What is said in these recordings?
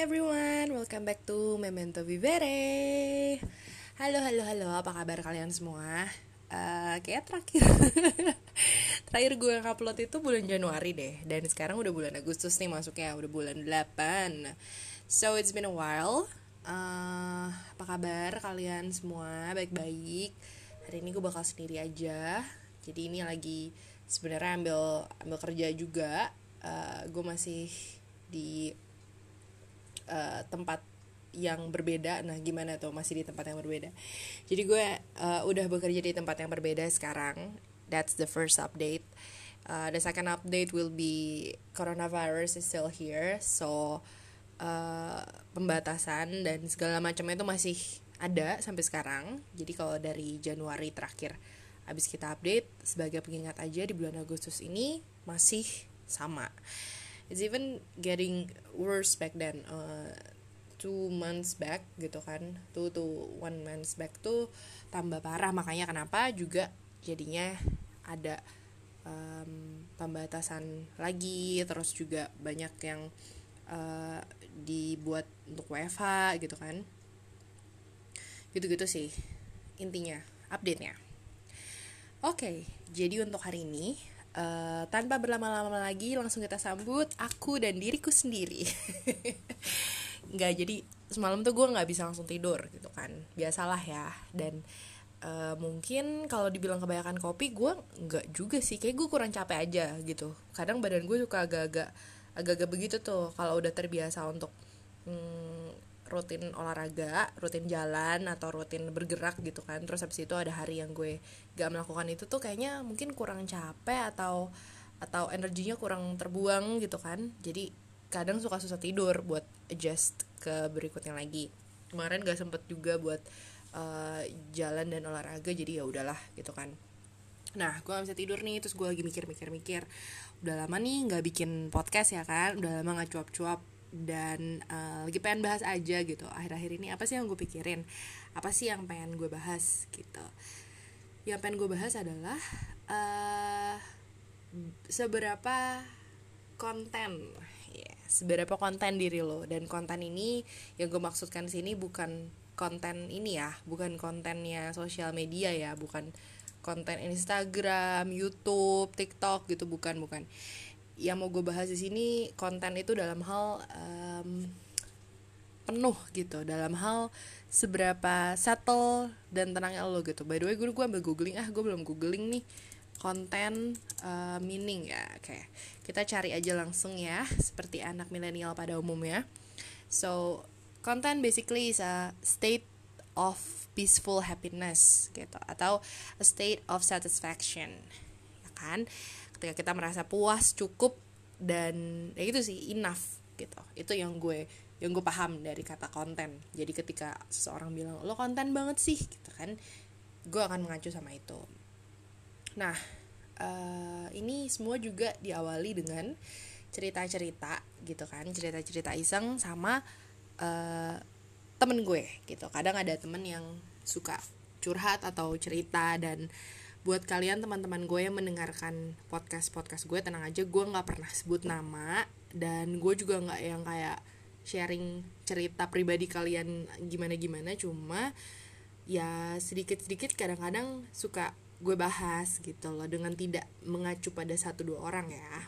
everyone, welcome back to Memento Vivere. Halo, halo, halo, apa kabar kalian semua? Uh, kayak terakhir. Terakhir gue upload itu bulan Januari deh. Dan sekarang udah bulan Agustus nih masuknya, udah bulan 8 So it's been a while. Uh, Apa kabar kalian semua? Baik-baik. Hari ini gue bakal sendiri aja. Jadi ini lagi sebenarnya ambil ambil kerja juga. Uh, Gue masih di uh, tempat yang berbeda. Nah gimana tuh? Masih di tempat yang berbeda. Jadi gue uh, udah bekerja di tempat yang berbeda sekarang. That's the first update. Uh, the second update will be coronavirus is still here. So uh, pembatasan dan segala macamnya itu masih ada sampai sekarang. Jadi kalau dari Januari terakhir habis kita update sebagai pengingat aja di bulan Agustus ini masih sama it's even getting worse back then uh, two months back gitu kan. Two to one months back tuh tambah parah. Makanya kenapa juga jadinya ada um, pembatasan lagi. Terus juga banyak yang uh, dibuat untuk WFH gitu kan. Gitu-gitu sih intinya update-nya. Oke okay, jadi untuk hari ini Uh, tanpa berlama-lama lagi langsung kita sambut aku dan diriku sendiri. Nggak jadi semalam tuh gue nggak bisa langsung tidur gitu kan. Biasalah ya. Dan uh, mungkin kalau dibilang kebanyakan kopi gue nggak juga sih. Kayak gue kurang capek aja gitu. Kadang badan gue suka agak-agak agak-agak begitu tuh kalau udah terbiasa untuk hmm, rutin olahraga, rutin jalan atau rutin bergerak gitu kan. Terus habis itu ada hari yang gue gak melakukan itu tuh kayaknya mungkin kurang capek atau atau energinya kurang terbuang gitu kan. Jadi kadang suka susah tidur buat adjust ke berikutnya lagi. Kemarin gak sempet juga buat uh, jalan dan olahraga jadi ya udahlah gitu kan. Nah, gue gak bisa tidur nih, terus gue lagi mikir-mikir-mikir Udah lama nih gak bikin podcast ya kan Udah lama gak cuap-cuap dan uh, lagi pengen bahas aja gitu akhir-akhir ini apa sih yang gue pikirin? Apa sih yang pengen gue bahas gitu. Yang pengen gue bahas adalah uh, seberapa konten yeah, seberapa konten diri lo. Dan konten ini yang gue maksudkan sini bukan konten ini ya bukan kontennya sosial media ya bukan konten Instagram, YouTube, TikTok gitu bukan bukan yang mau gue bahas di sini konten itu dalam hal um, penuh gitu. Dalam hal seberapa settle dan tenangnya lo gitu. By the way gue gue ambil googling. Ah gue belum googling nih konten uh, meaning ya. Okay. kita cari aja langsung ya seperti anak milenial pada umumnya. So content basically is a state of peaceful happiness gitu atau a state of satisfaction ya kan ketika kita merasa puas cukup dan ya gitu sih enough gitu. Itu yang gue yang gue paham dari kata konten. Jadi ketika seseorang bilang lo konten banget sih gitu kan gue akan mengacu sama itu. Nah uh, ini semua juga diawali dengan cerita-cerita gitu kan. Cerita-cerita iseng sama uh, temen gue gitu. Kadang ada temen yang suka curhat atau cerita dan buat kalian teman-teman gue yang mendengarkan podcast podcast gue tenang aja gue nggak pernah sebut nama dan gue juga nggak yang kayak sharing cerita pribadi kalian gimana gimana cuma ya sedikit sedikit kadang-kadang suka gue bahas gitu loh dengan tidak mengacu pada satu dua orang ya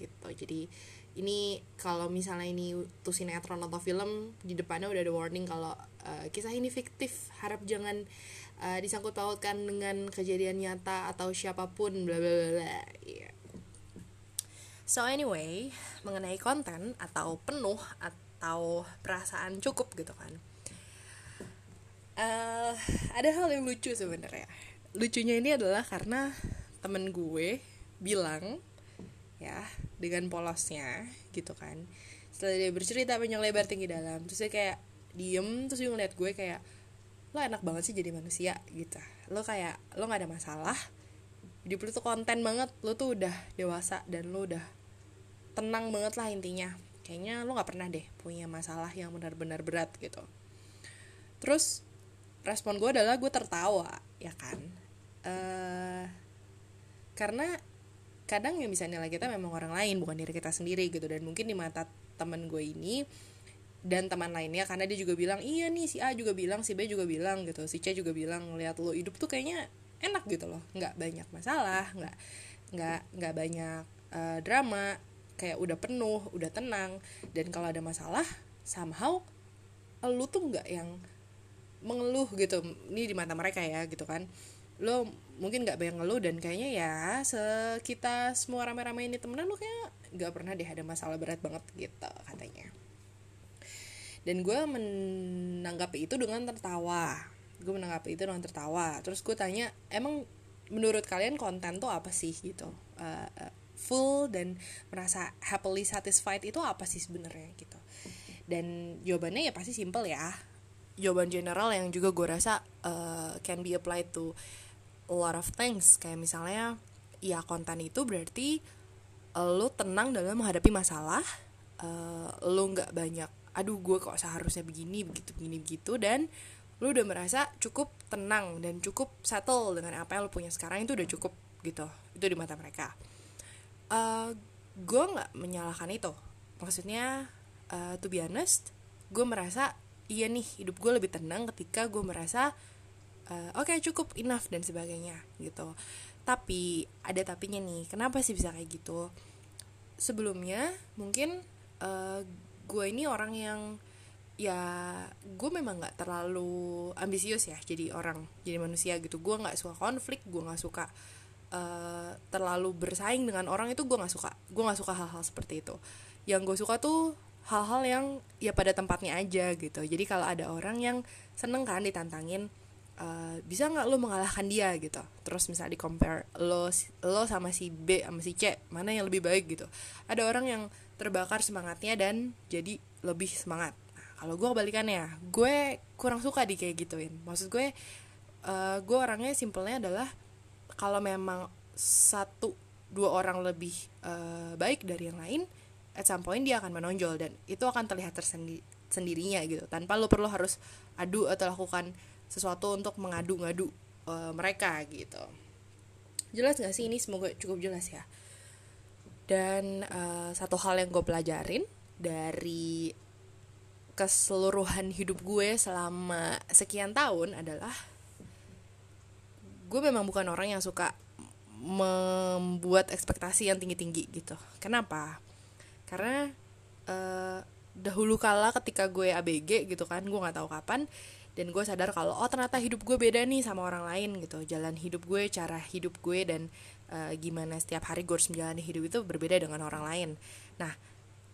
gitu. Jadi ini kalau misalnya ini tuh sinetron atau film di depannya udah ada warning kalau uh, kisah ini fiktif. Harap jangan uh, disangkut pautkan dengan kejadian nyata atau siapa pun bla bla bla yeah. so anyway mengenai konten atau penuh atau perasaan cukup gitu kan. Uh, ada hal yang lucu sebenarnya. Lucunya ini adalah karena temen gue bilang ya dengan polosnya gitu kan. Setelah dia bercerita banyak lebar tinggi dalam terus dia kayak diem terus dia ngeliat gue kayak lo enak banget sih jadi manusia gitu. Lo kayak lo nggak ada masalah. Hidup lo tuh konten banget lo tuh udah dewasa dan lo udah tenang banget lah intinya. Kayaknya lo nggak pernah deh punya masalah yang benar-benar berat gitu. Terus respon gue adalah gue tertawa ya kan? Uh, karena kadang yang bisa nilai kita memang orang lain bukan diri kita sendiri gitu. Dan mungkin di mata temen gue ini dan teman lainnya karena dia juga bilang iya nih si A juga bilang si B juga bilang gitu. Si C juga bilang lihat lo hidup tuh kayaknya enak gitu loh. Nggak banyak masalah nggak nggak nggak banyak uh, drama. Kayak udah penuh udah tenang. Dan kalau ada masalah somehow lu tuh nggak yang mengeluh gitu. Ini di mata mereka ya gitu kan. Lo mungkin nggak banyak ngeluh dan kayaknya ya sekitar semua rame-rame ini temenan lo kayak nggak pernah deh ada masalah berat banget gitu katanya. Dan gue menanggapi itu dengan tertawa. Gue menanggapi itu dengan tertawa. Terus gue tanya emang menurut kalian konten tuh apa sih? Gitu. Uh, uh, full dan merasa happily satisfied itu apa sih sebenarnya? Gitu. Dan jawabannya ya pasti simple ya. Jawaban general yang juga gue rasa uh, can be applied to lot of things. Kayak misalnya ya konten itu berarti uh, lo tenang dalam menghadapi masalah uh, lo nggak banyak aduh gue kok seharusnya begini begitu begini begitu dan lo udah merasa cukup tenang dan cukup settle dengan apa yang lo punya sekarang itu udah cukup gitu. Itu di mata mereka. Uh, gue nggak menyalahkan itu. Maksudnya uh, to be honest gue merasa iya nih hidup gue lebih tenang ketika gue merasa uh, oke okay, cukup enough dan sebagainya gitu. Tapi ada tapinya nih kenapa sih bisa kayak gitu? Sebelumnya mungkin uh, gue ini orang yang ya gue memang nggak terlalu ambisius ya jadi orang jadi manusia gitu. Gue nggak suka konflik gue nggak suka uh, terlalu bersaing dengan orang itu gue nggak suka. Gue nggak suka hal-hal seperti itu. Yang gue suka tuh hal-hal yang ya pada tempatnya aja gitu. Jadi kalau ada orang yang seneng kan ditantangin uh, bisa nggak lo mengalahkan dia gitu. Terus misalnya di compare lo lo sama si B sama si C mana yang lebih baik gitu. Ada orang yang terbakar semangatnya dan jadi lebih semangat. Nah, kalau gue kebalikannya gue kurang suka di kayak gituin. Maksud gue uh, gue orangnya simpelnya adalah kalau memang satu dua orang lebih uh, baik dari yang lain at some point dia akan menonjol dan itu akan terlihat tersendiri sendirinya gitu. Tanpa lo perlu harus adu atau lakukan sesuatu untuk mengadu-ngadu uh, mereka gitu. Jelas gak sih ini semoga cukup jelas ya? Dan uh, satu hal yang gue pelajarin dari keseluruhan hidup gue selama sekian tahun adalah gue memang bukan orang yang suka membuat ekspektasi yang tinggi-tinggi gitu. Kenapa? Karena uh, dahulu kala ketika gue ABG gitu kan gue nggak tahu kapan dan gue sadar kalau oh ternyata hidup gue beda nih sama orang lain gitu. Jalan hidup gue cara hidup gue dan uh, gimana setiap hari gue harus menjalani hidup itu berbeda dengan orang lain. Nah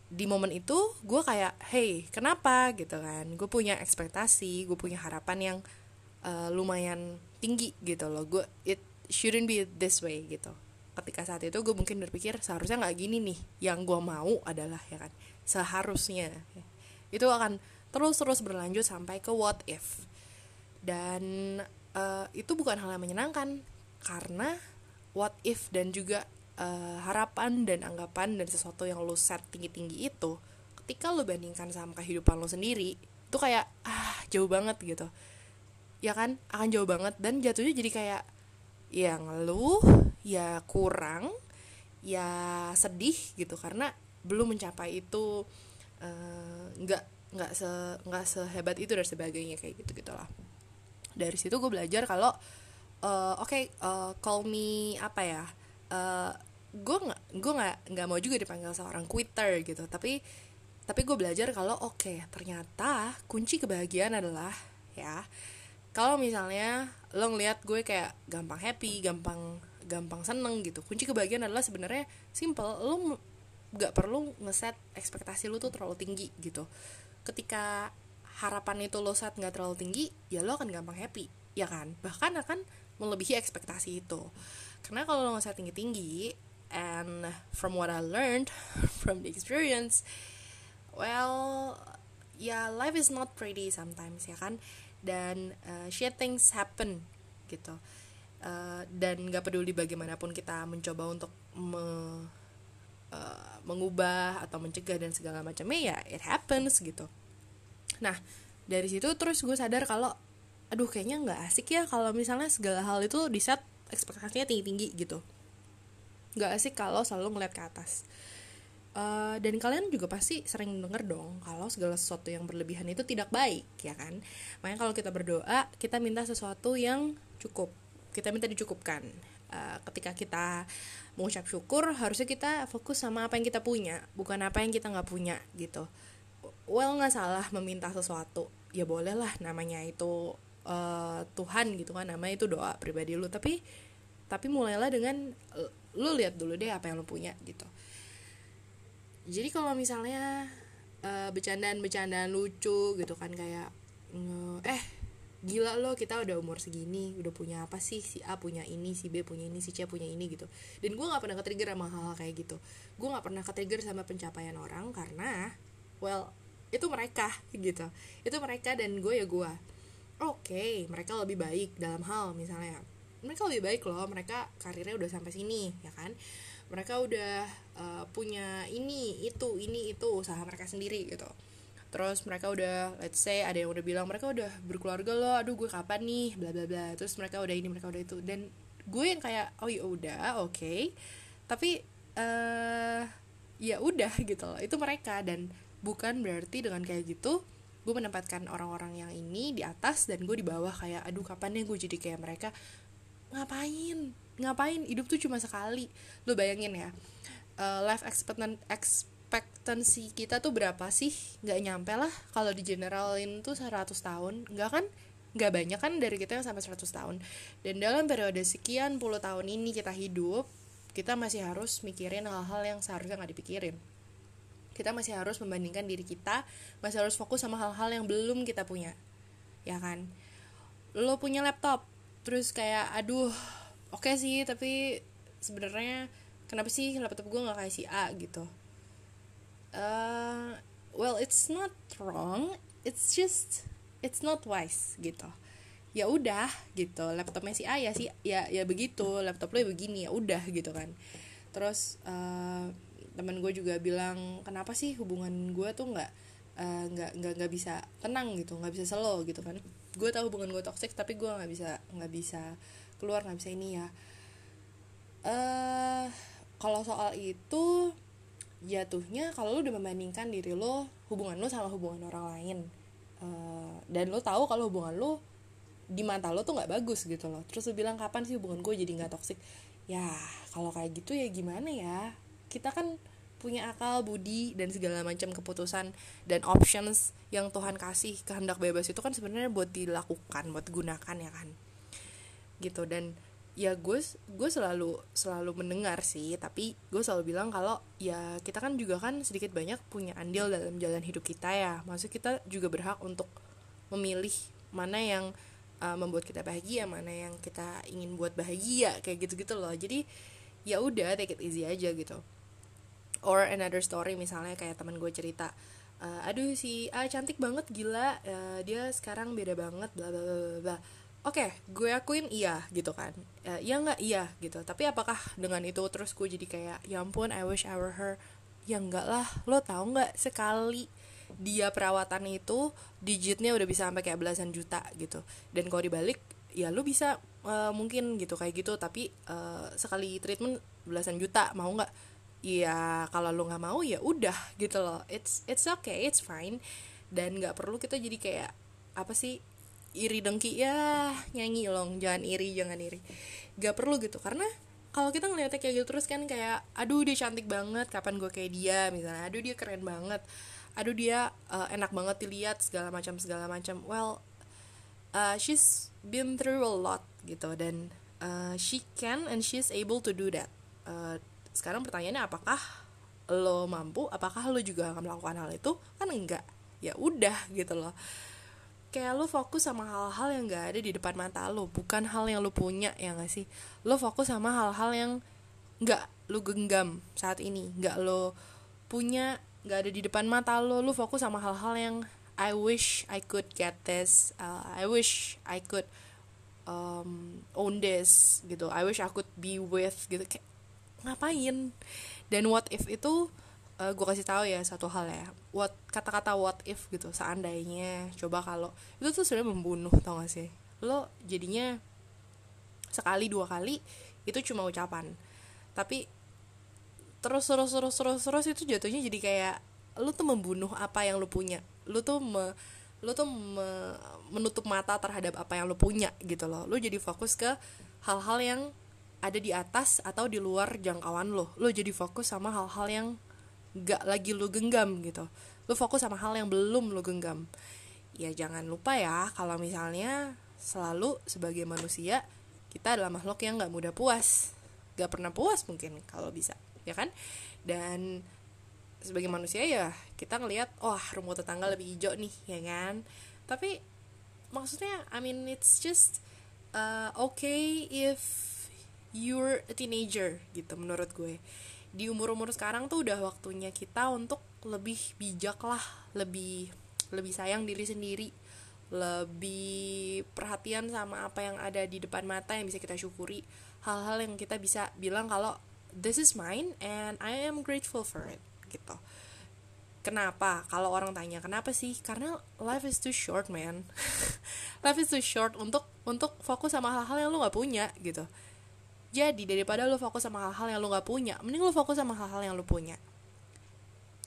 di momen itu gue kayak hey kenapa? Gitu kan. Gue punya ekspektasi gue punya harapan yang uh, lumayan tinggi gitu loh. Gue it shouldn't be this way gitu. Ketika saat itu gue mungkin berpikir seharusnya nggak gini nih. Yang gue mau adalah ya kan seharusnya. Itu akan terus-terus berlanjut sampai ke what if. Dan uh, itu bukan hal yang menyenangkan karena what if dan juga uh, harapan dan anggapan dan sesuatu yang lo set tinggi-tinggi itu ketika lo bandingkan sama kehidupan lo sendiri itu kayak ah jauh banget gitu. Ya kan? Akan jauh banget dan jatuhnya jadi kayak yang lo ya kurang ya sedih gitu. Karena belum mencapai itu eh, nggak uh, nggak se nggak sehebat itu dan sebagainya kayak gitu gitulah dari situ gue belajar kalau uh, oke okay, uh, call me apa ya uh, gue nggak gue nggak nggak mau juga dipanggil seorang quitter gitu. Tapi tapi gue belajar kalau oke okay, ternyata kunci kebahagiaan adalah ya kalau misalnya lo ngeliat gue kayak gampang happy gampang gampang seneng gitu kunci kebahagiaan adalah sebenarnya simple. Lo nggak perlu ngeset ekspektasi lo tuh terlalu tinggi gitu ketika harapan itu lo saat nggak terlalu tinggi ya lo akan gampang happy ya kan? Bahkan akan melebihi ekspektasi itu. Karena kalau lo nggak tinggi tinggi and from what I learned from the experience well ya yeah, life is not pretty sometimes ya kan? Dan uh, shit things happen gitu. Uh, dan nggak peduli bagaimanapun kita mencoba untuk me, mengubah atau mencegah dan segala macamnya ya it happens gitu. Nah dari situ terus gue sadar kalau aduh kayaknya nggak asik ya kalau misalnya segala hal itu di set ekspektasinya tinggi tinggi gitu. Nggak asik kalau selalu ngeliat ke atas. Uh, dan kalian juga pasti sering denger dong kalau segala sesuatu yang berlebihan itu tidak baik ya kan? Makanya kalau kita berdoa kita minta sesuatu yang cukup. Kita minta dicukupkan uh, ketika kita mengucap syukur harusnya kita fokus sama apa yang kita punya bukan apa yang kita nggak punya gitu. Well nggak salah meminta sesuatu. Ya boleh lah namanya itu uh, Tuhan gitu kan namanya itu doa pribadi lu. Tapi tapi mulailah dengan lu lihat dulu deh apa yang lu punya gitu. Jadi kalau misalnya uh, bercandaan-bercandaan lucu gitu kan kayak eh gila lo kita udah umur segini udah punya apa sih? Si A punya ini si B punya ini si C punya ini gitu. Dan gue nggak pernah ketrigger sama hal-hal kayak gitu. Gue nggak pernah ketrigger sama pencapaian orang karena well itu mereka gitu. Itu mereka dan gue ya gue oke okay, mereka lebih baik dalam hal misalnya. Mereka lebih baik loh mereka karirnya udah sampai sini ya kan? Mereka udah uh, punya ini itu ini itu usaha mereka sendiri gitu terus mereka udah let's say ada yang udah bilang mereka udah berkeluarga loh aduh gue kapan nih? Bla bla bla. Terus mereka udah ini mereka udah itu. Dan gue yang kayak oh ya udah oke. Okay. tapi uh, ya udah gitu loh. Itu mereka dan bukan berarti dengan kayak gitu gue menempatkan orang-orang yang ini di atas dan gue di bawah kayak aduh kapan ya gue jadi kayak mereka? Ngapain? Ngapain? Hidup tuh cuma sekali. Lu bayangin ya uh, life expectancy kita tuh berapa sih? Nggak nyampe lah. Kalau di generalin tuh 100 tahun. Nggak kan? Nggak banyak kan dari kita yang sampai 100 tahun. Dan dalam periode sekian puluh tahun ini kita hidup kita masih harus mikirin hal-hal yang seharusnya nggak dipikirin. Kita masih harus membandingkan diri kita masih harus fokus sama hal-hal yang belum kita punya. Ya kan? Lo punya laptop terus kayak aduh oke okay sih tapi sebenarnya kenapa sih laptop gue nggak kayak si A? Gitu uh, well it's not wrong. It's just it's not wise gitu. Ya udah gitu. Laptopnya si A ya sih ya ya begitu. Laptop lo ya begini ya udah gitu kan. Terus uh, teman gue juga bilang kenapa sih hubungan gue tuh nggak uh, nggak nggak nggak bisa tenang gitu? Nggak bisa slow gitu kan. Gue tahu hubungan gue toxic tapi gue nggak bisa nggak bisa keluar nggak bisa ini ya. Uh, kalau soal itu jatuhnya kalau lo udah membandingkan diri lo hubungan lo sama hubungan orang lain. Uh, dan lo tahu kalau hubungan lo di mata lo tuh nggak bagus gitu loh. Terus lo bilang kapan sih hubungan gue jadi nggak toksik ya kalau kayak gitu ya gimana ya? Kita kan punya akal budi dan segala macam keputusan dan options yang Tuhan kasih kehendak bebas itu kan sebenarnya buat dilakukan buat gunakan ya kan? Gitu dan ya gue gue selalu selalu mendengar sih tapi gue selalu bilang kalau ya kita kan juga kan sedikit banyak punya andil dalam jalan hidup kita ya. Maksud kita juga berhak untuk memilih mana yang uh, membuat kita bahagia mana yang kita ingin buat bahagia kayak gitu gitu loh. Jadi ya udah take it easy aja gitu. Or another story misalnya kayak teman gue cerita uh, aduh si A cantik banget gila uh, dia sekarang beda banget bla bla bla bla oke okay, gue akuin iya gitu kan. Ya nggak? Iya gitu. Tapi apakah dengan itu terus gue jadi kayak ya ampun I wish I were her. Ya enggak lah lo tau nggak sekali dia perawatan itu digitnya udah bisa sampai kayak belasan juta gitu. Dan kalau dibalik ya lo bisa uh, mungkin gitu kayak gitu. Tapi uh, sekali treatment belasan juta mau nggak? Ya kalau lo nggak mau ya udah gitu loh. It's it's okay it's fine. Dan nggak perlu kita jadi kayak apa sih iri dengki ya nyanyi long jangan iri jangan iri. Gak perlu gitu karena kalau kita ngeliatnya kayak gitu terus kan kayak aduh dia cantik banget kapan gue kayak dia? misalnya aduh dia keren banget aduh dia uh, enak banget dilihat segala macam segala macam. Well uh, she's been through a lot gitu dan uh, she can and she's able to do that. Uh, sekarang pertanyaannya apakah lo mampu apakah lo juga akan melakukan hal itu? Kan enggak. Ya udah gitu loh kayak lo fokus sama hal-hal yang gak ada di depan mata lo bukan hal yang lo punya ya gak sih? Lo fokus sama hal-hal yang gak lo genggam saat ini gak lo punya gak ada di depan mata lo lo fokus sama hal-hal yang I wish I could get this uh, I wish I could um, own this gitu. I wish I could be with gitu. Kayak ngapain? Dan what if itu uh, eh, gue kasih tahu ya satu hal ya. What kata-kata what if gitu seandainya coba kalau itu tuh sebenarnya membunuh tau gak sih? Lo jadinya sekali dua kali itu cuma ucapan. Tapi terus terus terus terus terus itu jatuhnya jadi kayak lu tuh membunuh apa yang lu punya. Lu tuh me, lu tuh me, menutup mata terhadap apa yang lu punya gitu loh. Lu jadi fokus ke hal-hal yang ada di atas atau di luar jangkauan lo. Lo jadi fokus sama hal-hal yang gak lagi lo genggam gitu. Lo fokus sama hal yang belum lo genggam. Ya jangan lupa ya kalau misalnya selalu sebagai manusia kita adalah makhluk yang gak mudah puas. Gak pernah puas mungkin kalau bisa ya kan? Dan sebagai manusia ya kita ngelihat wah oh, rumput tetangga lebih hijau nih ya kan? Tapi maksudnya I mean it's just uh, okay if you're a teenager gitu menurut gue di umur-umur sekarang tuh udah waktunya kita untuk lebih bijak lah lebih lebih sayang diri sendiri lebih perhatian sama apa yang ada di depan mata yang bisa kita syukuri hal-hal yang kita bisa bilang kalau this is mine and I am grateful for it gitu Kenapa? Kalau orang tanya kenapa sih? Karena life is too short, man. life is too short untuk untuk fokus sama hal-hal yang lu nggak punya gitu. Jadi daripada lu fokus sama hal-hal yang lu nggak punya, mending lu fokus sama hal-hal yang lu punya.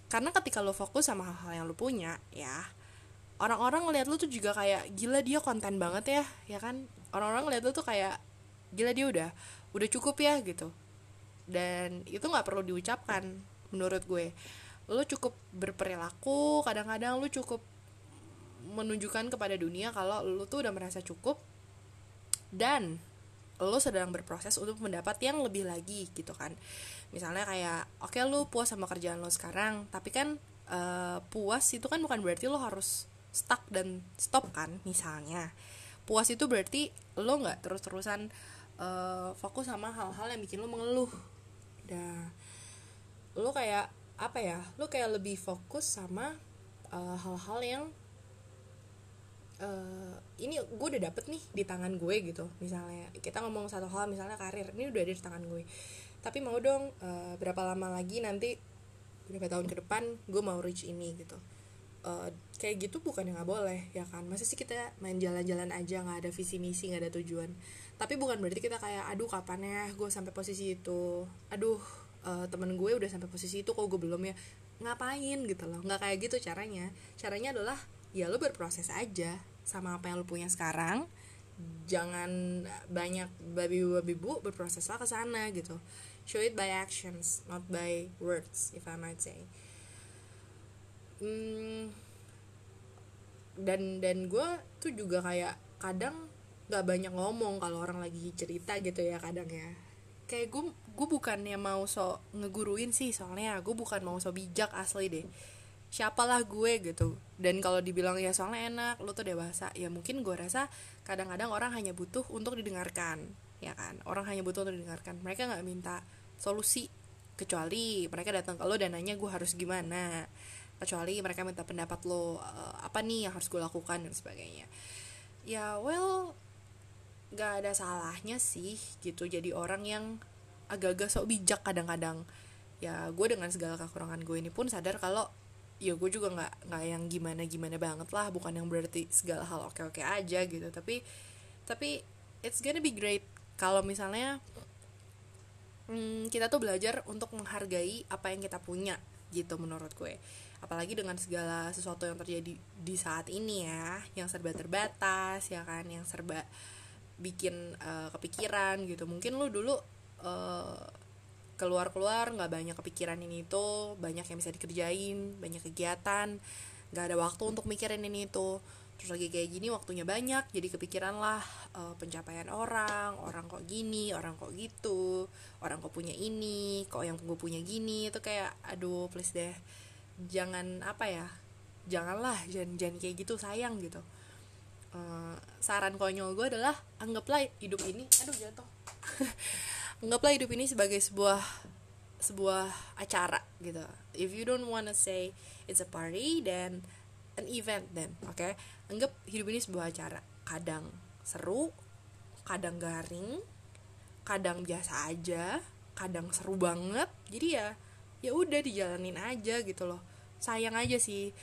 Karena ketika lu fokus sama hal-hal yang lu punya, ya orang-orang ngeliat lu tuh juga kayak gila dia konten banget ya, ya kan? Orang-orang ngeliat lu tuh kayak gila dia udah udah cukup ya gitu. Dan itu nggak perlu diucapkan menurut gue lo cukup berperilaku kadang-kadang lo cukup menunjukkan kepada dunia kalau lo tuh udah merasa cukup dan lo sedang berproses untuk mendapat yang lebih lagi gitu kan. Misalnya kayak oke okay, lo puas sama kerjaan lo sekarang tapi kan uh, puas itu kan bukan berarti lo harus stuck dan stop kan misalnya. Puas itu berarti lo nggak terus-terusan uh, fokus sama hal-hal yang bikin lo mengeluh. Dan lo kayak apa ya lu kayak lebih fokus sama uh, hal-hal yang uh, ini gue udah dapet nih di tangan gue gitu. Misalnya kita ngomong satu hal misalnya karir ini udah ada di tangan gue. Tapi mau dong uh, berapa lama lagi nanti berapa tahun ke depan gue mau reach ini gitu. Uh, kayak gitu bukan yang nggak boleh ya kan? Masa sih kita main jalan-jalan aja nggak ada visi misi nggak ada tujuan. Tapi bukan berarti kita kayak aduh kapan ya gue sampai posisi itu? Aduh uh, temen gue udah sampai posisi itu kok gue belum ya? Ngapain gitu loh nggak kayak gitu caranya. Caranya adalah ya lo berproses aja sama apa yang lo punya sekarang. Jangan banyak babi babi bu berproseslah ke sana gitu. Show it by actions not by words if I might say. Hmm, dan dan gue tuh juga kayak kadang nggak banyak ngomong kalau orang lagi cerita gitu ya kadang ya. Kayak gue gue bukannya mau so ngeguruin sih soalnya gue bukan mau so bijak asli deh siapalah gue gitu. Dan kalau dibilang ya soalnya enak lo tuh dewasa. Ya mungkin gue rasa kadang-kadang orang hanya butuh untuk didengarkan ya kan? Orang hanya butuh untuk didengarkan. Mereka nggak minta solusi kecuali mereka datang ke lo dan nanya gue harus gimana? Kecuali mereka minta pendapat lo uh, apa nih yang harus gue lakukan? dan sebagainya. Ya well gak ada salahnya sih gitu jadi orang yang agak-agak sok bijak kadang-kadang. Ya gue dengan segala kekurangan gue ini pun sadar kalau ya gue juga nggak nggak yang gimana gimana banget lah bukan yang berarti segala hal oke oke aja gitu. Tapi tapi it's gonna be great. Kalau misalnya hmm, kita tuh belajar untuk menghargai apa yang kita punya gitu menurut gue. Apalagi dengan segala sesuatu yang terjadi di saat ini ya yang serba terbatas ya kan yang serba bikin uh, kepikiran gitu. Mungkin lu dulu uh, keluar-keluar nggak banyak kepikiran ini itu banyak yang bisa dikerjain banyak kegiatan nggak ada waktu untuk mikirin ini itu terus lagi kayak gini waktunya banyak jadi kepikiran lah uh, pencapaian orang orang kok gini orang kok gitu orang kok punya ini kok yang gue punya gini itu kayak aduh please deh jangan apa ya janganlah jangan jangan kayak gitu sayang gitu. Uh, saran konyol gue adalah anggaplah hidup ini aduh jatuh anggaplah hidup ini sebagai sebuah sebuah acara gitu. If you don't wanna say it's a party then an event then oke? Okay? anggap hidup ini sebuah acara. Kadang seru kadang garing kadang biasa aja kadang seru banget. Jadi ya ya udah dijalanin aja gitu loh. Sayang aja sih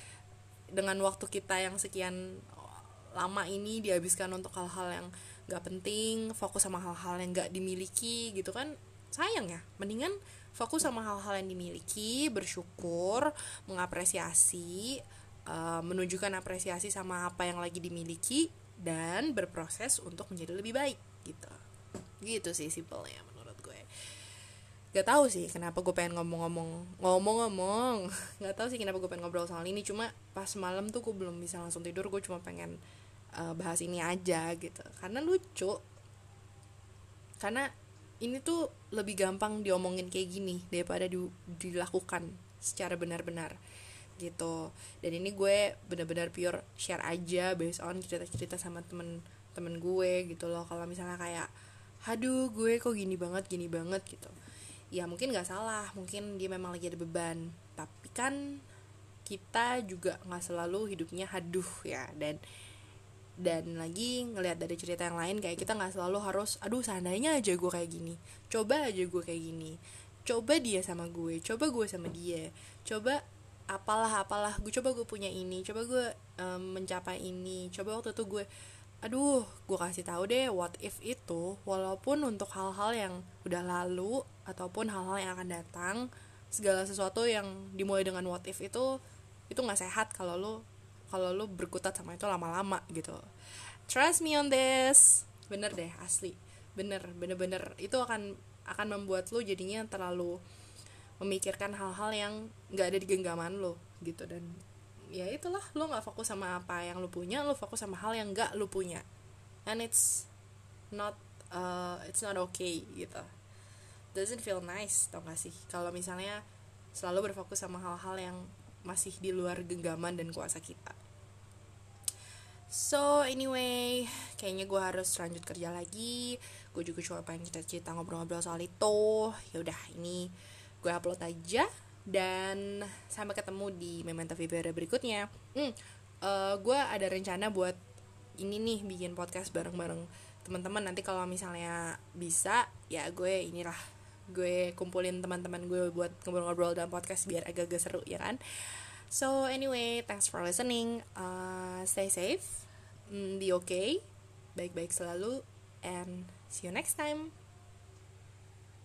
dengan waktu kita yang sekian lama ini dihabiskan untuk hal-hal yang gak penting fokus sama hal-hal yang gak dimiliki gitu kan sayang ya. Mendingan fokus sama hal-hal yang dimiliki bersyukur mengapresiasi uh, menunjukkan apresiasi sama apa yang lagi dimiliki dan berproses untuk menjadi lebih baik gitu. Gitu sih simpelnya menurut gue. Gak tahu sih kenapa gue pengen ngomong-ngomong ngomong-ngomong. Gak tahu sih kenapa gue pengen ngobrol soal ini cuma pas malam tuh gue belum bisa langsung tidur gue cuma pengen uh, bahas ini aja gitu. Karena lucu. Karena ini tuh lebih gampang diomongin kayak gini daripada di, dilakukan secara benar-benar gitu. Dan ini gue benar-benar pure share aja based on cerita-cerita sama temen-temen gue gitu loh. Kalau misalnya kayak aduh gue kok gini banget gini banget gitu. Ya mungkin nggak salah mungkin dia memang lagi ada beban. Tapi kan kita juga nggak selalu hidupnya haduh ya. Dan dan lagi ngelihat dari cerita yang lain kayak kita nggak selalu harus aduh seandainya aja gue kayak gini coba aja gue kayak gini coba dia sama gue coba gue sama dia coba apalah apalah gue coba gue punya ini coba gue um, mencapai ini coba waktu itu gue aduh gue kasih tahu deh what if itu walaupun untuk hal-hal yang udah lalu ataupun hal-hal yang akan datang segala sesuatu yang dimulai dengan what if itu itu nggak sehat kalau lo kalau lu berkutat sama itu lama-lama gitu. Trust me on this. Bener deh asli. Bener bener-bener. Itu akan akan membuat lu jadinya terlalu memikirkan hal-hal yang nggak ada di genggaman lo gitu. Dan ya itulah lo nggak fokus sama apa yang lo punya lo fokus sama hal yang nggak lo punya. And it's not uh, it's not okay gitu. Doesn't feel nice tau gak sih? Kalau misalnya selalu berfokus sama hal-hal yang masih di luar genggaman dan kuasa kita. So anyway kayaknya gue harus lanjut kerja lagi. Gue juga cuma pengen cerita-cerita ngobrol-ngobrol soal itu. Ya udah ini gue upload aja dan sampai ketemu di Memento Vibera berikutnya. Hmm, uh, eh, gue ada rencana buat ini nih bikin podcast bareng-bareng teman-teman. Nanti kalau misalnya bisa ya gue inilah gue kumpulin teman-teman gue buat ngobrol-ngobrol dalam podcast biar agak-agak seru ya kan? So anyway thanks for listening. Uh, stay safe. Mm, be okay. Baik-baik selalu. And see you next time